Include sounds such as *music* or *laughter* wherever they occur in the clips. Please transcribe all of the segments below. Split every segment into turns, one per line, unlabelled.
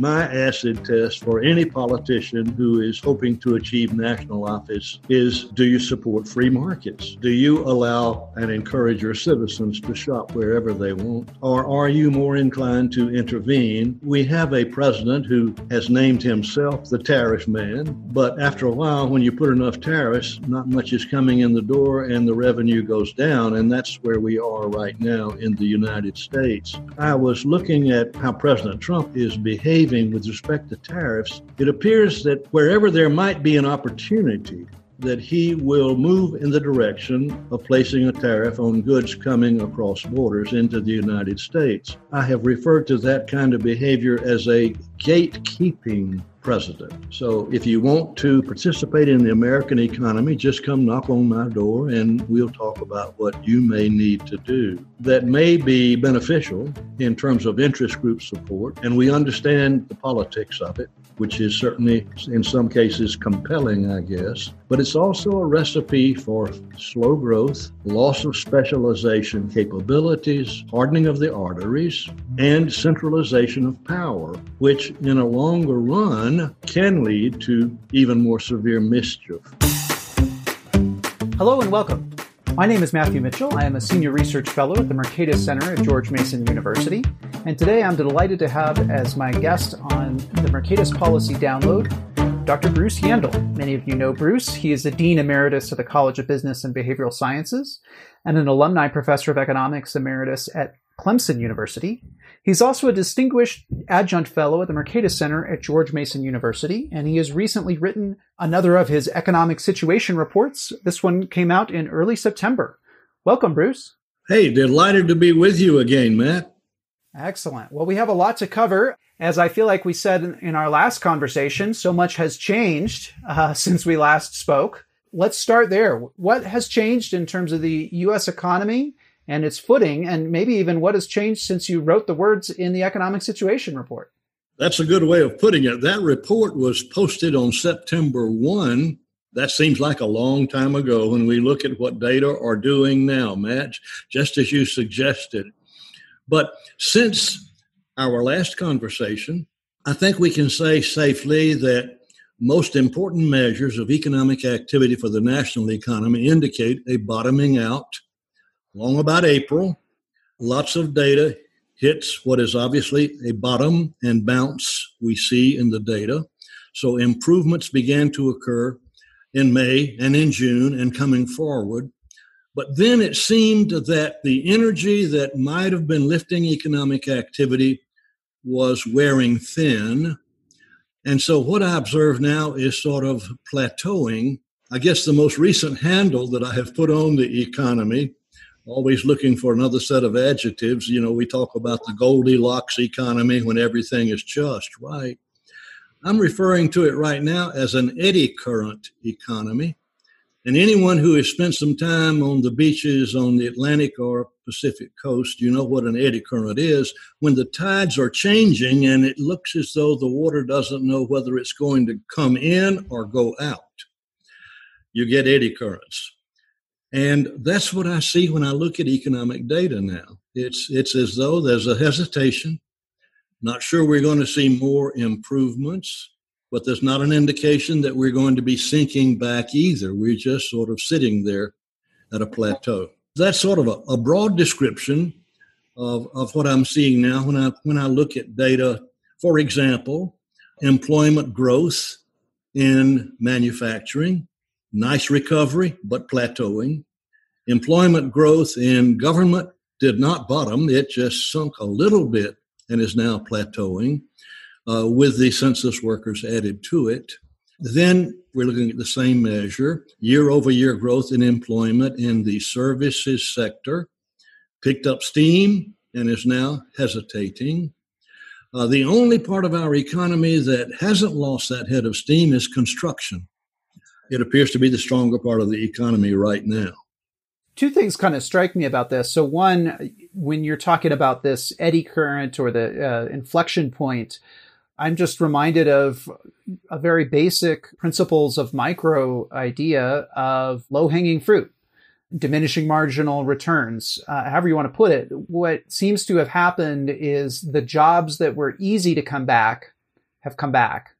my acid test for any politician who is hoping to achieve national office is do you support free markets? Do you allow and encourage your citizens to shop wherever they want? Or are you more inclined to intervene? We have a president who has named himself the tariff man, but after a while, when you put enough tariffs, not much is coming in the door and the revenue goes down. And that's where we are right now in the United States. I was looking at how President Trump is behaving with respect to tariffs. It appears that wherever there might be an opportunity, that he will move in the direction of placing a tariff on goods coming across borders into the United States. I have referred to that kind of behavior as a gatekeeping president. So if you want to participate in the American economy, just come knock on my door and we'll talk about what you may need to do. That may be beneficial in terms of interest group support, and we understand the politics of it which is certainly in some cases compelling, I guess. But it's also a recipe for slow growth, loss of specialization capabilities, hardening of the arteries, and centralization of power, which in a longer run can lead to even more severe mischief.
Hello and welcome. My name is Matthew Mitchell. I am a senior research fellow at the Mercatus Center at George Mason University. And today I'm delighted to have as my guest on the Mercatus Policy Download Dr. Bruce Yandle. Many of you know Bruce. He is a Dean Emeritus of the College of Business and Behavioral Sciences and an alumni professor of economics emeritus at Clemson University. He's also a distinguished adjunct fellow at the Mercatus Center at George Mason University, and he has recently written another of his economic situation reports. This one came out in early September. Welcome, Bruce.
Hey, delighted to be with you again, Matt.
Excellent. Well, we have a lot to cover. As I feel like we said in our last conversation, so much has changed uh, *laughs* since we last spoke. Let's start there. What has changed in terms of the U.S. economy and its footing, and maybe even what has changed since you wrote the words in the economic situation report.
That's a good way of putting it. That report was posted on September 1. That seems like a long time ago when we look at what data are doing now, Matt, just as you suggested. But since our last conversation, I think we can say safely that most important measures of economic activity for the national economy indicate a bottoming out Long about April, lots of data hits what is obviously a bottom and bounce we see in the data. So improvements began to occur in May and in June and coming forward. But then it seemed that the energy that might have been lifting economic activity was wearing thin. And so what I observe now is sort of plateauing. I guess the most recent handle that I have put on the economy always looking for another set of adjectives. You know, we talk about the Goldilocks economy when everything is just right. I'm referring to it right now as an eddy current economy. And anyone who has spent some time on the beaches on the Atlantic or Pacific coast, you know what an eddy current is. When the tides are changing and it looks as though the water doesn't know whether it's going to come in or go out, you get eddy currents. And that's what I see when I look at economic data now. It's, it's as though there's a hesitation. Not sure we're going to see more improvements, but there's not an indication that we're going to be sinking back either. We're just sort of sitting there at a plateau. That's sort of a, a broad description of, of what I'm seeing now when I, when I look at data. For example, employment growth in manufacturing, nice recovery, but plateauing. Employment growth in government did not bottom, it just sunk a little bit and is now plateauing uh, with the census workers added to it. Then we're looking at the same measure year over year growth in employment in the services sector picked up steam and is now hesitating. Uh, the only part of our economy that hasn't lost that head of steam is construction it appears to be the stronger part of the economy right now.
Two things kind of strike me about this. So, one, when you're talking about this eddy current or the uh, inflection point, I'm just reminded of a very basic principles of micro idea of low hanging fruit, diminishing marginal returns, uh, however you want to put it. What seems to have happened is the jobs that were easy to come back have come back.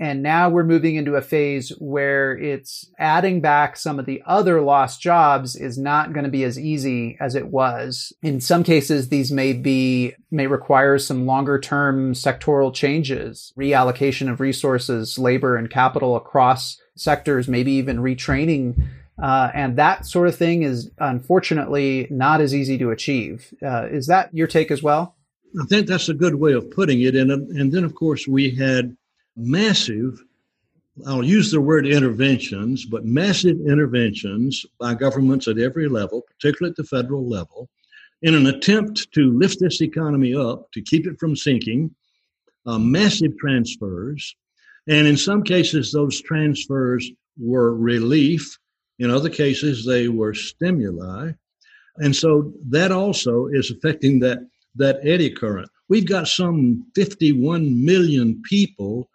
And now we're moving into a phase where it's adding back some of the other lost jobs is not going to be as easy as it was. In some cases, these may be, may require some longer term sectoral changes, reallocation of resources, labor and capital across sectors, maybe even retraining. Uh, and that sort of thing is unfortunately not as easy to achieve. Uh, is that your take as well?
I think that's a good way of putting it. And, and then, of course, we had massive, I'll use the word interventions, but massive interventions by governments at every level, particularly at the federal level, in an attempt to lift this economy up, to keep it from sinking, uh, massive transfers. And in some cases, those transfers were relief. In other cases, they were stimuli. And so that also is affecting that, that eddy current. We've got some 51 million people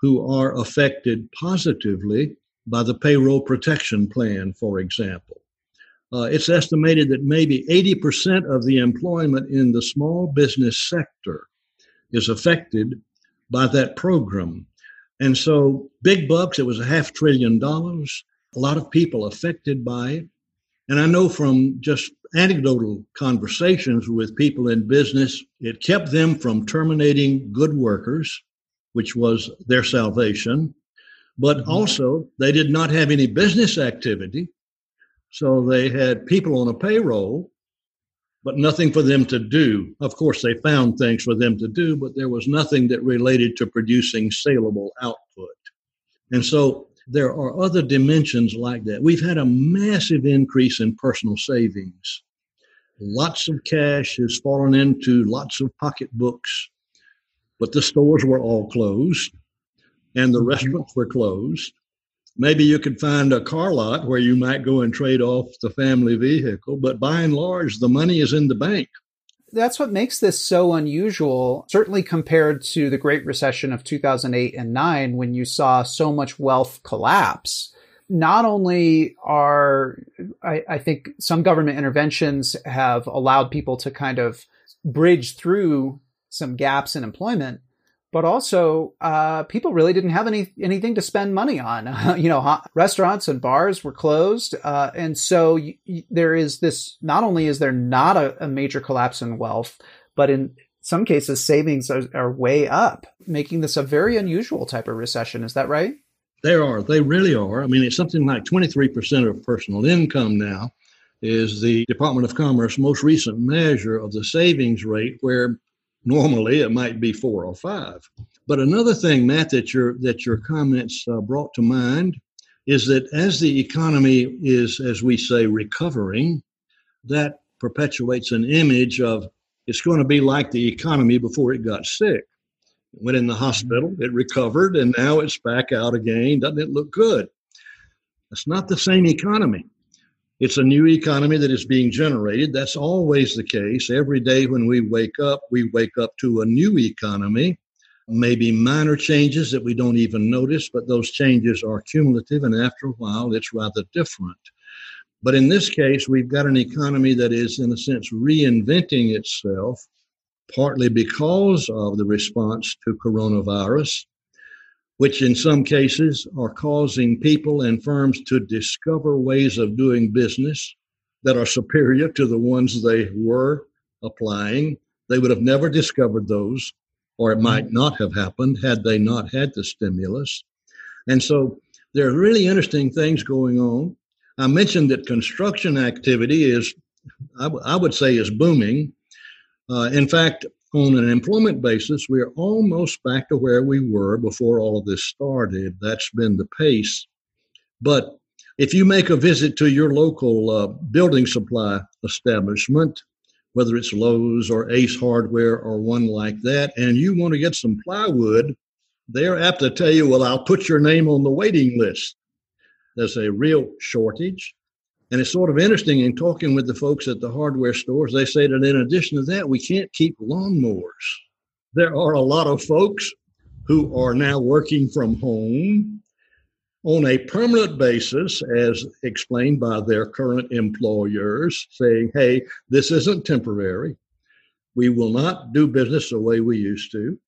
who are affected positively by the payroll protection plan, for example. Uh, it's estimated that maybe 80% of the employment in the small business sector is affected by that program. And so, big bucks, it was a half trillion dollars, a lot of people affected by it. And I know from just anecdotal conversations with people in business, it kept them from terminating good workers which was their salvation. But mm-hmm. also, they did not have any business activity. So they had people on a payroll, but nothing for them to do. Of course, they found things for them to do, but there was nothing that related to producing saleable output. And so there are other dimensions like that. We've had a massive increase in personal savings. Lots of cash has fallen into lots of pocketbooks but the stores were all closed and the mm-hmm. restaurants were closed. Maybe you could find a car lot where you might go and trade off the family vehicle, but by and large, the money is in the bank.
That's what makes this so unusual, certainly compared to the Great Recession of 2008 and 9, when you saw so much wealth collapse. Not only are, I, I think some government interventions have allowed people to kind of bridge through some gaps in employment, but also uh, people really didn't have any anything to spend money on. *laughs* you know, restaurants and bars were closed, uh, and so y- y- there is this. Not only is there not a, a, major collapse in wealth, but in some cases, savings are, are way up, making this a very unusual type of recession. Is that right?
They are. They really are. I mean, it's something like 23% of personal income now is the Department of Commerce most recent measure of the savings rate, where Normally, it might be four or five. But another thing, Matt, that your that your comments uh, brought to mind is that as the economy is, as we say, recovering, that perpetuates an image of it's going to be like the economy before it got sick. It went in the hospital, it recovered, and now it's back out again. Doesn't it look good? It's not the same economy. It's a new economy that is being generated. That's always the case. Every day when we wake up, we wake up to a new economy. Maybe minor changes that we don't even notice, but those changes are cumulative, and after a while, it's rather different. But in this case, we've got an economy that is, in a sense, reinventing itself, partly because of the response to coronavirus, which in some cases are causing people and firms to discover ways of doing business that are superior to the ones they were applying. They would have never discovered those, or it might not have happened had they not had the stimulus. And so there are really interesting things going on. I mentioned that construction activity is, I, w- I would say, is booming. Uh, in fact, on an employment basis, we are almost back to where we were before all of this started. That's been the pace. But if you make a visit to your local uh, building supply establishment, whether it's Lowe's or Ace Hardware or one like that, and you want to get some plywood, they're apt to tell you, well, I'll put your name on the waiting list. There's a real shortage. And it's sort of interesting in talking with the folks at the hardware stores, they say that in addition to that, we can't keep lawnmowers. There are a lot of folks who are now working from home on a permanent basis, as explained by their current employers, saying, hey, this isn't temporary. We will not do business the way we used to.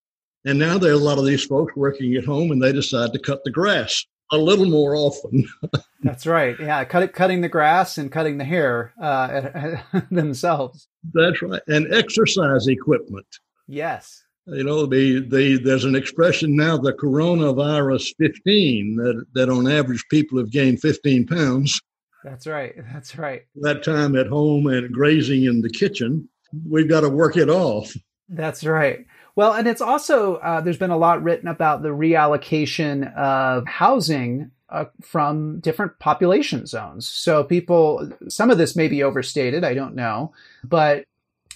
And now there are a lot of these folks working at home and they decide to cut the grass a little more often. *laughs*
That's right. Yeah, cut cutting the grass and cutting the hair uh, *laughs* themselves.
That's right. And exercise equipment.
Yes.
You know, the, the there's an expression now, the coronavirus 15, that, that on average people have gained 15 pounds.
That's right. *laughs* That's right.
That time at home and grazing in the kitchen, we've got to work it off.
That's right. Well, and it's also, uh, there's been a lot written about the reallocation of housing uh, from different population zones. So people, some of this may be overstated, I don't know, but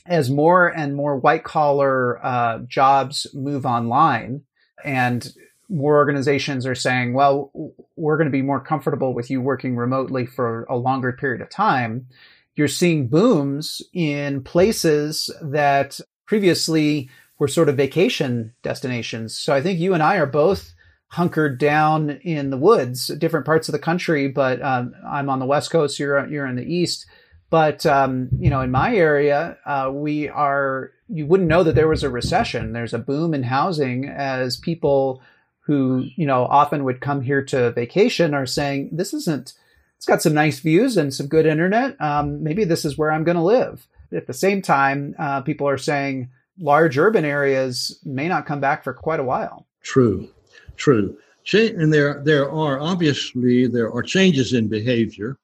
as more and more white collar uh, jobs move online and more organizations are saying, well, we're going to be more comfortable with you working remotely for a longer period of time. You're seeing booms in places that previously were sort of vacation destinations. So I think you and I are both hunkered down in the woods, different parts of the country, but um, I'm on the West Coast, you're, you're in the East. But, um, you know, in my area, uh, we are, you wouldn't know that there was a recession. There's a boom in housing as people who, you know, often would come here to vacation are saying, this isn't, it's got some nice views and some good internet. Um, maybe this is where I'm going to live. At the same time, uh, people are saying, large urban areas may not come back for quite a while.
True, true. And there, there are obviously there are changes in behavior,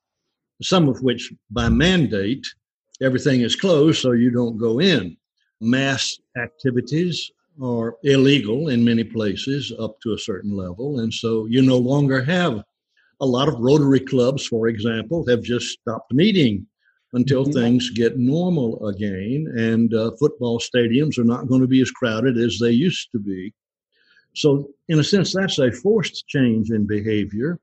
some of which by mandate everything is closed, so you don't go in. Mass activities are illegal in many places up to a certain level, and so you no longer have a lot of Rotary clubs, for example, have just stopped meeting until mm-hmm. things get normal again. And uh, football stadiums are not going to be as crowded as they used to be. So, in a sense, that's a forced change in behavior.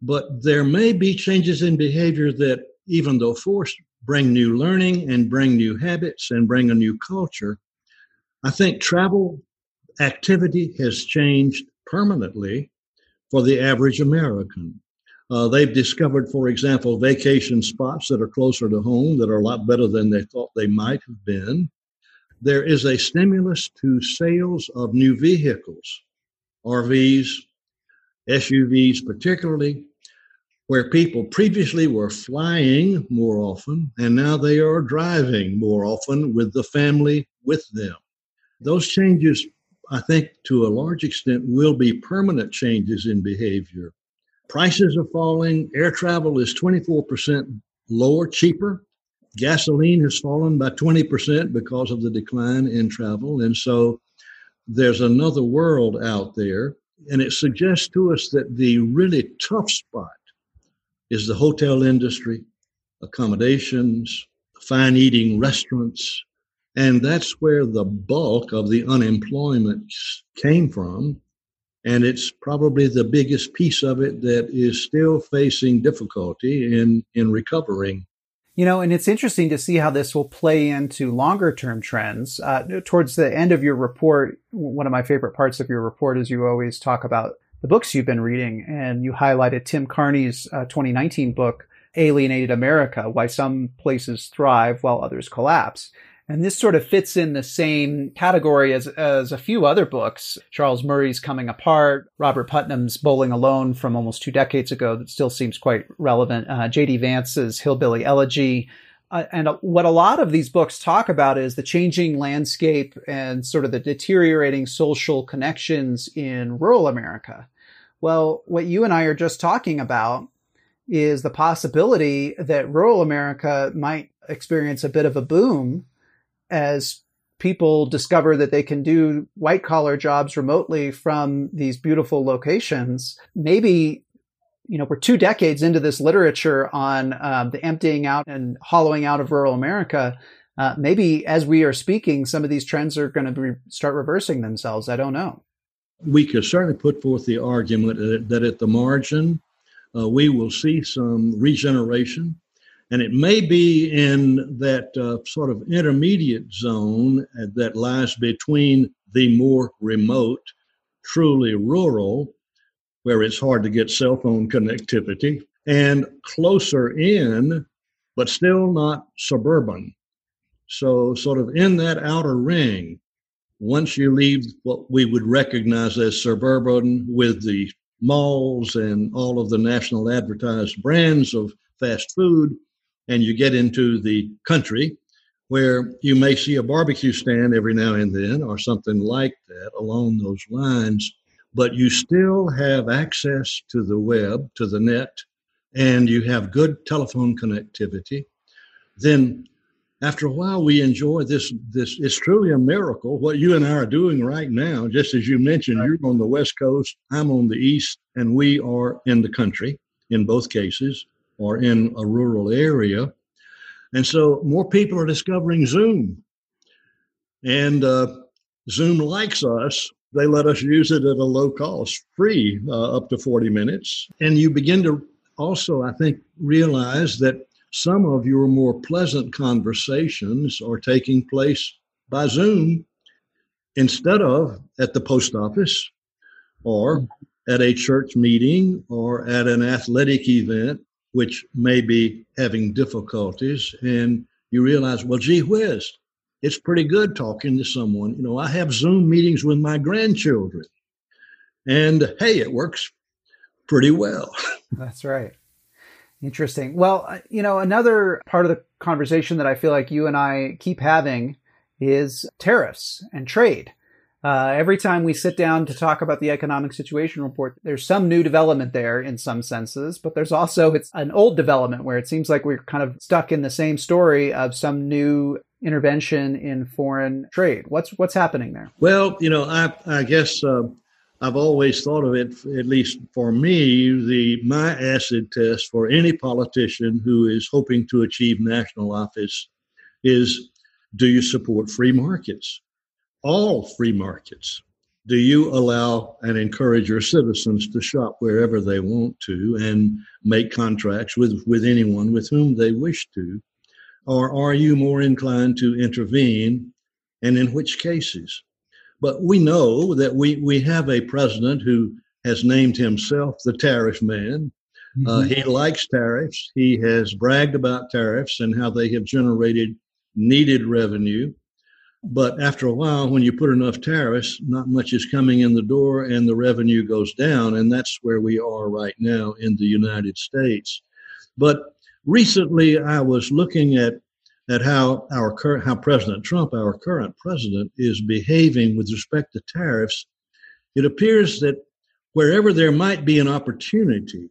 But there may be changes in behavior that, even though forced, bring new learning and bring new habits and bring a new culture. I think travel activity has changed permanently for the average American. Uh, they've discovered, for example, vacation spots that are closer to home that are a lot better than they thought they might have been. There is a stimulus to sales of new vehicles, RVs, SUVs, particularly, where people previously were flying more often and now they are driving more often with the family with them. Those changes, I think, to a large extent, will be permanent changes in behavior Prices are falling. Air travel is 24% lower, cheaper. Gasoline has fallen by 20% because of the decline in travel. And so there's another world out there. And it suggests to us that the really tough spot is the hotel industry, accommodations, fine eating restaurants. And that's where the bulk of the unemployment came from. And it's probably the biggest piece of it that is still facing difficulty in, in recovering.
You know, and it's interesting to see how this will play into longer term trends. Uh, towards the end of your report, one of my favorite parts of your report is you always talk about the books you've been reading, and you highlighted Tim Carney's uh, 2019 book, Alienated America Why Some Places Thrive While Others Collapse. And this sort of fits in the same category as, as a few other books. Charles Murray's Coming Apart, Robert Putnam's Bowling Alone from almost two decades ago that still seems quite relevant, uh, J.D. Vance's Hillbilly Elegy. Uh, and what a lot of these books talk about is the changing landscape and sort of the deteriorating social connections in rural America. Well, what you and I are just talking about is the possibility that rural America might experience a bit of a boom as people discover that they can do white collar jobs remotely from these beautiful locations, maybe you know we're two decades into this literature on uh, the emptying out and hollowing out of rural America. Uh, maybe as we are speaking, some of these trends are going to re- start reversing themselves. I don't know.
We could certainly put forth the argument that at the margin, uh, we will see some regeneration and it may be in that uh, sort of intermediate zone that lies between the more remote, truly rural, where it's hard to get cell phone connectivity, and closer in, but still not suburban. So, sort of in that outer ring, once you leave what we would recognize as suburban with the malls and all of the national advertised brands of fast food, and you get into the country where you may see a barbecue stand every now and then or something like that along those lines, but you still have access to the web, to the net, and you have good telephone connectivity, then after a while we enjoy this this it's truly a miracle what you and i are doing right now. Just as you mentioned you're on the west coast i'm on the east and we are in the country in both cases or in a rural area. And so more people are discovering zoom. And uh, zoom likes us. They let us use it at a low cost free uh, up to 40 minutes. And you begin to also i think realize that some of your more pleasant conversations are taking place by Zoom instead of at the post office or at a church meeting or at an athletic event, which may be having difficulties. And you realize, well, gee whiz, it's pretty good talking to someone. You know, I have Zoom meetings with my grandchildren, and hey, it works pretty well. *laughs*
That's right. Interesting. Well, uh, you know, another part of the conversation that I feel like you and I keep having is tariffs and trade. Uh, every time we sit down to talk about the economic situation report, there's some new development there in some senses, but there's also it's an old development where it seems like we're kind of stuck in the same story of some new intervention in foreign trade. What's what's happening there?
Well, you know, I I guess uh, I've always thought of it, at least for me, the my acid test for any politician who is hoping to achieve national office is do you support free markets? All free markets. Do you allow and encourage your citizens to shop wherever they want to and make contracts with, with anyone with whom they wish to? Or are you more inclined to intervene? And in which cases? But we know that we, we have a president who has named himself the tariff man. Uh, mm-hmm. Uh, he likes tariffs. He has bragged about tariffs and how they have generated needed revenue. But after a while, when you put enough tariffs, not much is coming in the door and the revenue goes down. And that's where we are right now in the United States. But recently, I was looking at at how our how President Trump, our current president, is behaving with respect to tariffs, it appears that wherever there might be an opportunity,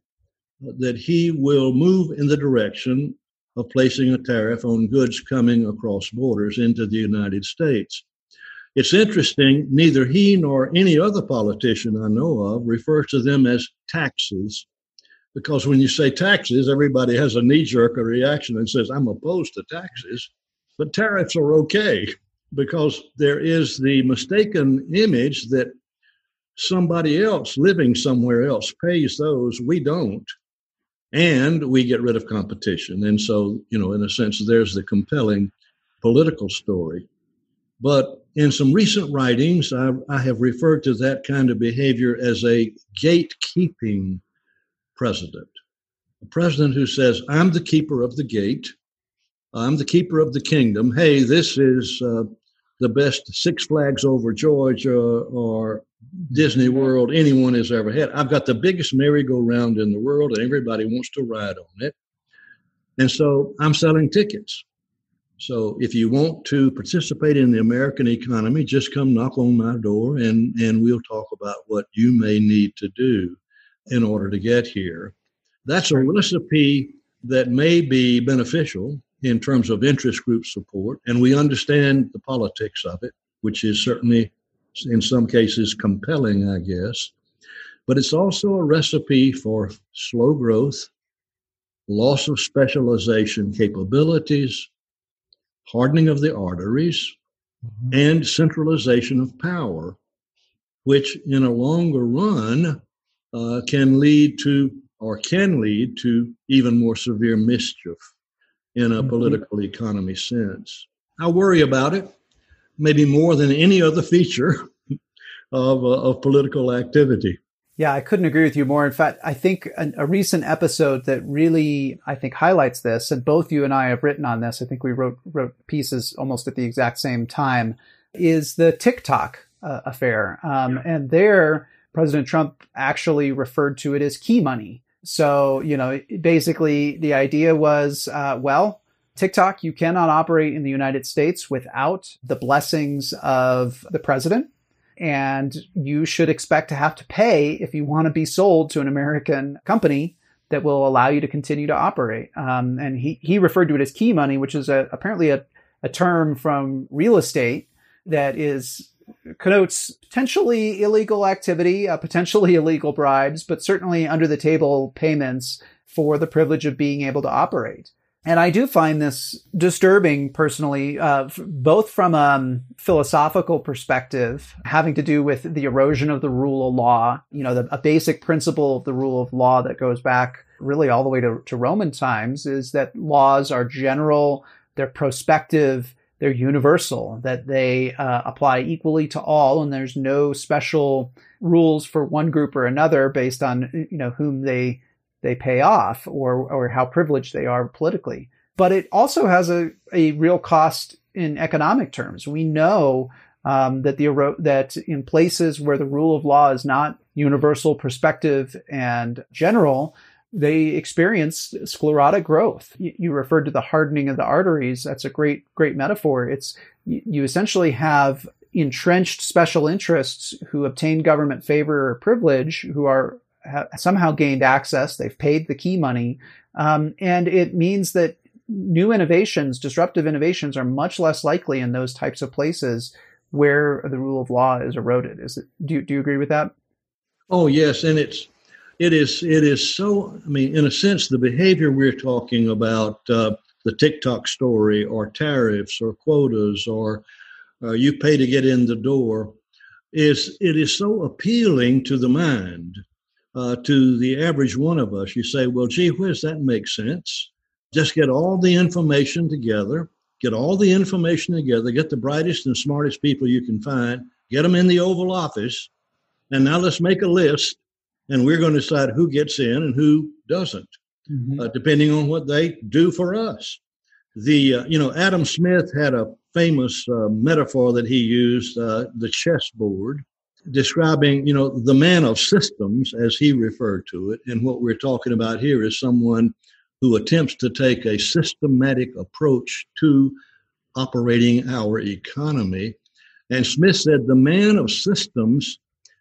uh, that he will move in the direction of placing a tariff on goods coming across borders into the United States. It's interesting, neither he nor any other politician I know of refers to them as taxes because when you say taxes, everybody has a knee jerk reaction and says, I'm opposed to taxes. But tariffs are okay because there is the mistaken image that somebody else living somewhere else pays those. We don't. And we get rid of competition. And so, you know, in a sense, there's the compelling political story. But in some recent writings, I, I have referred to that kind of behavior as a gatekeeping president. A president who says, I'm the keeper of the gate, I'm the keeper of the kingdom. Hey, this is uh, the best Six Flags over Georgia or Disney mm-hmm. World anyone has ever had. I've got the biggest merry-go-round in the world, and everybody wants to ride on it. And so I'm selling tickets. So if you want to participate in the American economy, just come knock on my door and, and we'll talk about what you may need to do in order to get here. That's a recipe that may be beneficial in terms of interest group support, and we understand the politics of it, which is certainly in some cases compelling, I guess. But it's also a recipe for slow growth, loss of specialization capabilities, hardening of the arteries, mm-hmm. and centralization of power, which in a longer run uh, can lead to or can lead to even more severe mischief in a mm-hmm. political economy sense. I worry about it, maybe more than any other feature *laughs* of, uh, of political activity.
Yeah, I couldn't agree with you more. In fact, I think a, a, recent episode that really, I think, highlights this, and both you and I have written on this. I think we wrote wrote pieces almost at the exact same time. is the TikTok uh, affair. Um, yeah. And there, President Trump actually referred to it as key money. So, you know, basically the idea was, uh, well, TikTok, you cannot operate in the United States without the blessings of the president. And you should expect to have to pay if you want to be sold to an American company that will allow you to continue to operate. Um, and he, he referred to it as key money, which is a, apparently a, a term from real estate that is connotes potentially illegal activity, uh, potentially *laughs* illegal bribes, but certainly under the table payments for the privilege of being able to operate. And I do find this disturbing personally, uh, both from a um, philosophical perspective, having to do with the erosion of the rule of law, you know, the, a basic principle of the rule of law that goes back really all the way to, to Roman times is that laws are general, they're prospective, they're universal, that they uh, apply equally to all, and there's no special rules for one group or another based on you know whom they they pay off or or how privileged they are politically. But it also has a, a real cost in economic terms. We know um, that the that in places where the rule of law is not universal, prospective, and general, they experience sclerotic growth. You, referred to the hardening of the arteries. That's a great, great metaphor. It's you, essentially have entrenched special interests who obtain government favor or privilege, who are somehow gained access. They've paid the key money, um, and it means that new innovations, disruptive innovations, are much less likely in those types of places where the rule of law is eroded. Is it? Do do you agree with that?
Oh yes, and it's it is it is so. I mean, in a sense, the behavior we're talking about, uh, the TikTok story, or tariffs, or quotas, or uh, you pay to get in the door, is it is so appealing to the mind, uh, to the average one of us. You say, well, gee whiz, that makes sense. Just get all the information together, get all the information together, get the brightest and smartest people you can find, get them in the Oval Office, and now let's make a list and we're going to decide who gets in and who doesn't, mm-hmm. uh, depending on what they do for us. The uh, you know Adam Smith had a famous uh, metaphor that he used, uh, the chessboard, describing you know the man of systems as he referred to it, and what we're talking about here is someone who attempts to take a systematic approach to operating our economy. And Smith said the man of systems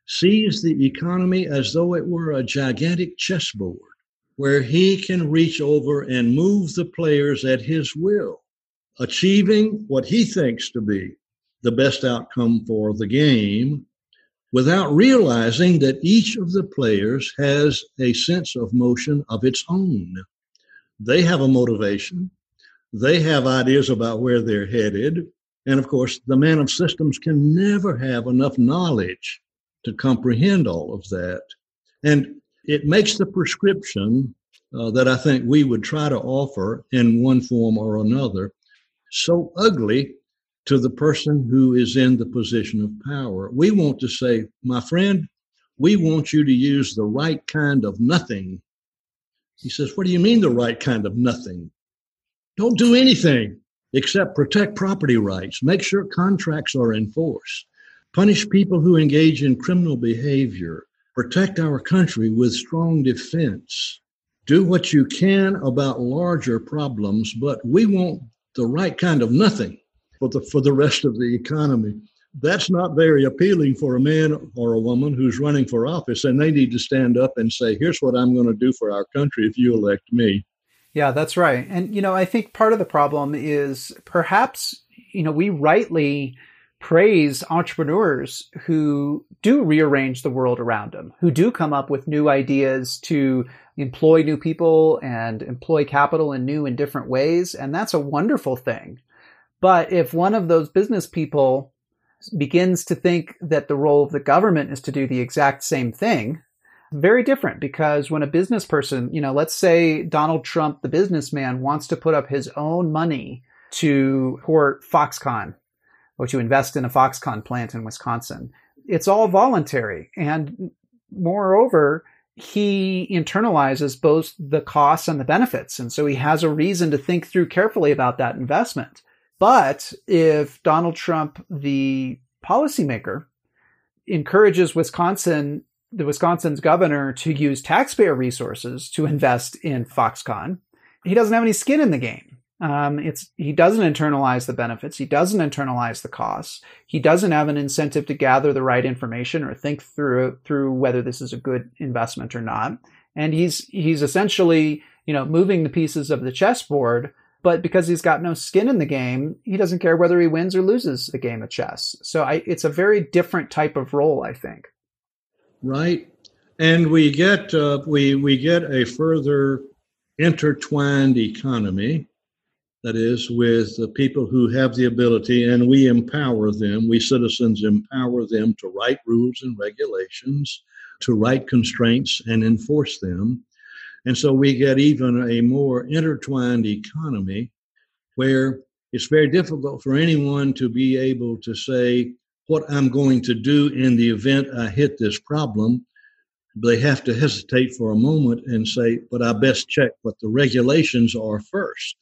sees the economy as though it were a gigantic chessboard where he can reach over and move the players at his will, achieving what he thinks to be the best outcome for the game without realizing that each of the players has a sense of motion of its own. They have a motivation. They have ideas about where they're headed. And of course, the man of systems can never have enough knowledge to comprehend all of that. And it makes the prescription uh, that I think we would try to offer in one form or another so ugly to the person who is in the position of power. We want to say, my friend, we want you to use the right kind of nothing. He says, What do you mean the right kind of nothing? Don't do anything except protect property rights, make sure contracts are enforced, punish people who engage in criminal behavior, protect our country with strong defense, do what you can about larger problems, but we want the right kind of nothing for the, for the rest of the economy. That's not very appealing for a man or a woman who's running for office, and they need to stand up and say, Here's what I'm going to do for our country if you elect me.
Yeah, that's right. And, you know, I think part of the problem is perhaps, you know, we rightly praise entrepreneurs who do rearrange the world around them, who do come up with new ideas to employ new people and employ capital in new and different ways. And that's a wonderful thing. But if one of those business people begins to think that the role of the government is to do the exact same thing, very different because when a business person, you know, let's say Donald Trump, the businessman, wants to put up his own money to port Foxconn or to invest in a Foxconn plant in Wisconsin. It's all voluntary. And moreover, he internalizes both the costs and the benefits. And so he has a reason to think through carefully about that investment. But if Donald Trump, the policymaker, encourages Wisconsin, the Wisconsin's governor to use taxpayer resources to invest in Foxconn, he doesn't have any skin in the game. Um, it's he doesn't internalize the benefits. He doesn't internalize the costs. He doesn't have an incentive to gather the right information or think through through whether this is a good investment or not. And he's he's essentially you know moving the pieces of the chessboard. But because he's got no skin in the game, he doesn't care whether he wins or loses the game of chess. So I, it's a very different type of role, I think.
Right, and we get uh, we we get a further intertwined economy that is, with the people who have the ability, and we empower them. We citizens empower them to write rules and regulations, to write constraints and enforce them. And so we get even a more intertwined economy where it's very difficult for anyone to be able to say what I'm going to do in the event I hit this problem. They have to hesitate for a moment and say, but I best check what the regulations are first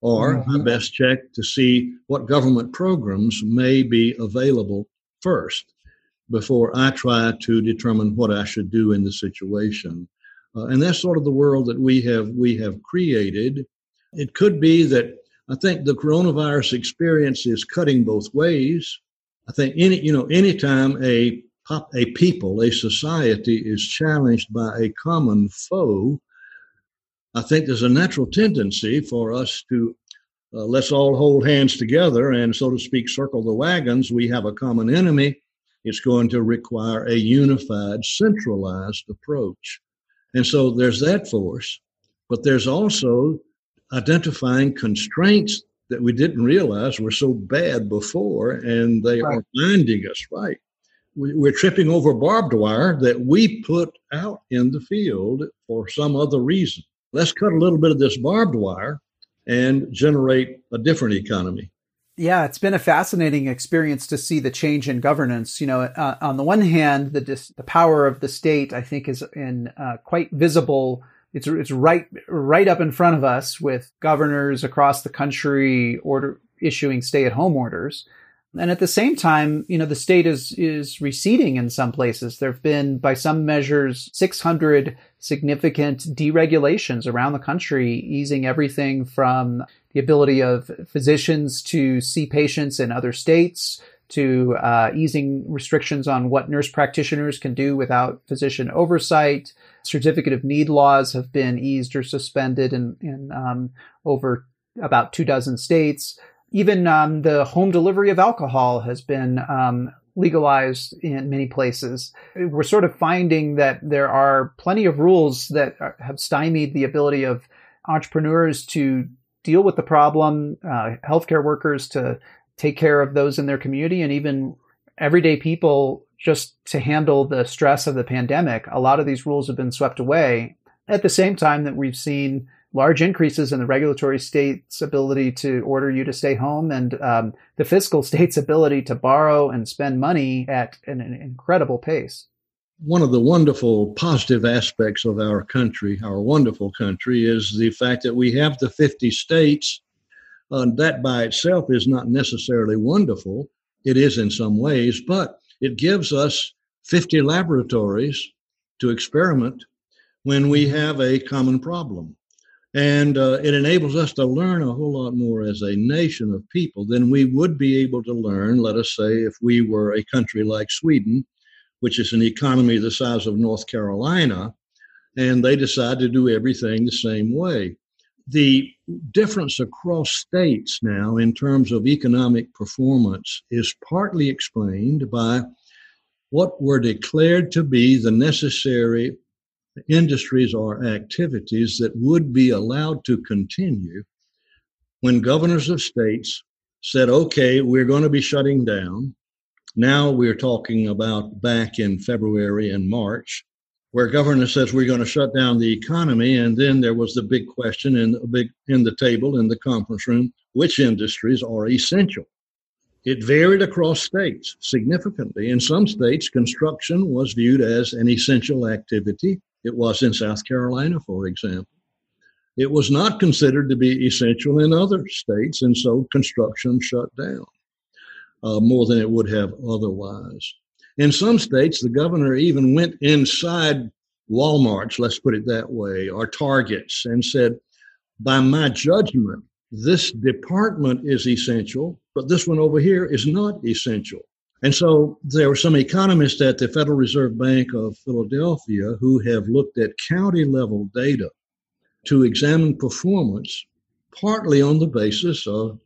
or mm-hmm. I best check to see what government programs may be available first before I try to determine what I should do in the situation. Uh, and that's sort of the world that we have we have created. It could be that I think the coronavirus experience is cutting both ways. I think any you know anytime a pop, a people a society is challenged by a common foe, I think there's a natural tendency for us to uh, let's all hold hands together and, so to speak, circle the wagons. We have a common enemy. It's going to require a unified, centralized approach. And so there's that force, but there's also identifying constraints that we didn't realize were so bad before, and they right. are binding us, right? we're tripping over barbed wire that we put out in the field for some other reason let's cut a little bit of this barbed wire and generate a different economy.
Yeah, it's been a fascinating experience to see the change in governance. You know, uh, on the one hand, the dis- the power of the state, I think, is in uh, quite visible. It's it's right right up in front of us with governors across the country order issuing stay at home orders. And at the same time, you know, the state is, is receding in some places. There have been, by some measures, 600 significant deregulations around the country, easing everything from the ability of physicians to see patients in other states to uh, easing restrictions on what nurse practitioners can do without physician oversight. Certificate of need laws have been eased or suspended in, in um, over about two dozen states even um, the home delivery of alcohol has been um, legalized in many places. We're sort of finding that there are plenty of rules that are, have stymied the ability of entrepreneurs to deal with the problem, uh, healthcare workers to take care of those in their community, and even everyday people just to handle the stress of the pandemic. A lot of these rules have been swept away at the same time that we've seen large increases in the regulatory state's ability to order you to stay home and um, the fiscal *laughs* state's ability to borrow and spend money at an, an, incredible pace.
One of the wonderful positive aspects of our country, our wonderful country, is the fact that we have the 50 states. Uh, that by itself is not necessarily wonderful. It is in some ways, but it gives us 50 laboratories to experiment when we have a common problem. And uh, it enables us to learn a whole lot more as a nation of people than we would be able to learn, let us say, if we were a country like Sweden, which is an economy the size of North Carolina, and they decide to do everything the same way. The difference across states now in terms of economic performance is partly explained by what were declared to be the necessary industries or activities that would be allowed to continue when governors of states said, okay, we're going to be shutting down. Now we're talking about back in February and March, where governor says we're going to shut down the economy. And then there was the big question in the big in the table in the conference room, which industries are essential? It varied across states significantly. In some states, construction was viewed as an essential activity. It was in South Carolina, for example. It was not considered to be essential in other states, and so construction shut down uh, more than it would have otherwise. In some states, the governor even went inside Walmarts, let's put it that way, or Targets, and said, by my judgment, this department is essential, but this one over here is not essential. And so there were some economists at the Federal Reserve Bank of Philadelphia who have looked at county level data to examine performance, partly on the basis of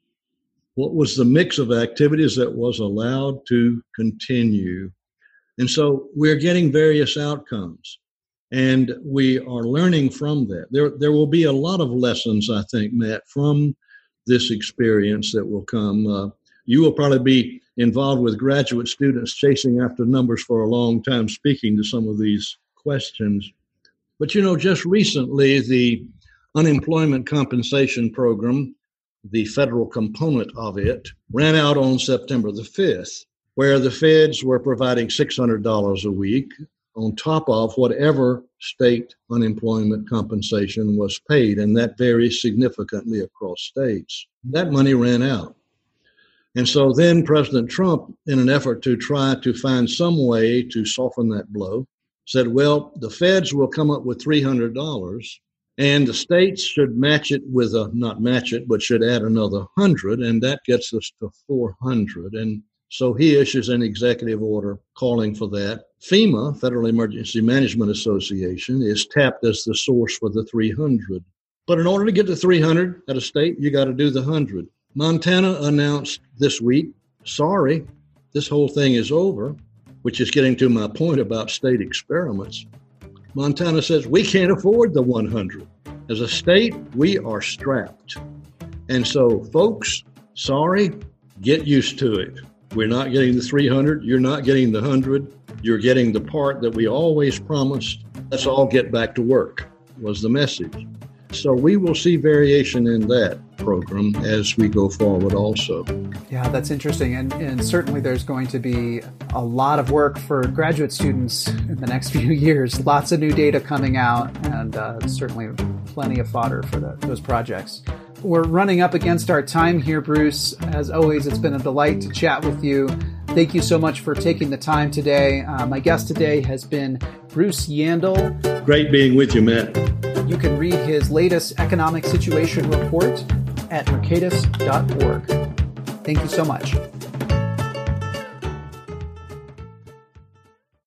what was the mix of activities that was allowed to continue. And so we're getting various outcomes and we are learning from that. There, there will be a lot of lessons, I think, Matt, from this experience that will come. Uh, you will probably be involved with graduate students chasing after numbers for a long time, speaking to some of these questions. But you know, just recently, the unemployment compensation program, the federal component of it, ran out on September the 5th, where the feds were providing $600 a week on top of whatever state unemployment compensation was paid, and that varies significantly across states. That money ran out. And so then President Trump, in an effort to try to find some way to soften that blow, said, well, the feds will come up with $300 and the states should match it with a, not match it, but should add another 100 and that gets us to 400. And so he issues an executive order calling for that. FEMA, Federal Emergency Management Association, is tapped as the source for the 300. But in order to get to 300 at a state, you got to do the 100. Montana announced this week, sorry, this whole thing is over, which is getting to my point about state experiments. Montana says we can't afford the 100. As a state, we are strapped. And so, folks, sorry, get used to it. We're not getting the 300. You're not getting the 100. You're getting the part that we always promised. Let's all get back to work, was the message. So we will see variation in that program as we go forward also.
Yeah, that's interesting. And, and certainly there's going to be a lot of work for graduate students in the next *laughs* few years. Lots of new data coming out, and uh, certainly plenty of fodder for the, those projects. We're running up against our time here, Bruce. As always, it's been a delight to chat with you. Thank you so much for taking the time today. Uh, my guest today has been Bruce Yandle.
Great being with you, Matt.
You can read his latest economic situation report at mercatus.org. Thank you so much.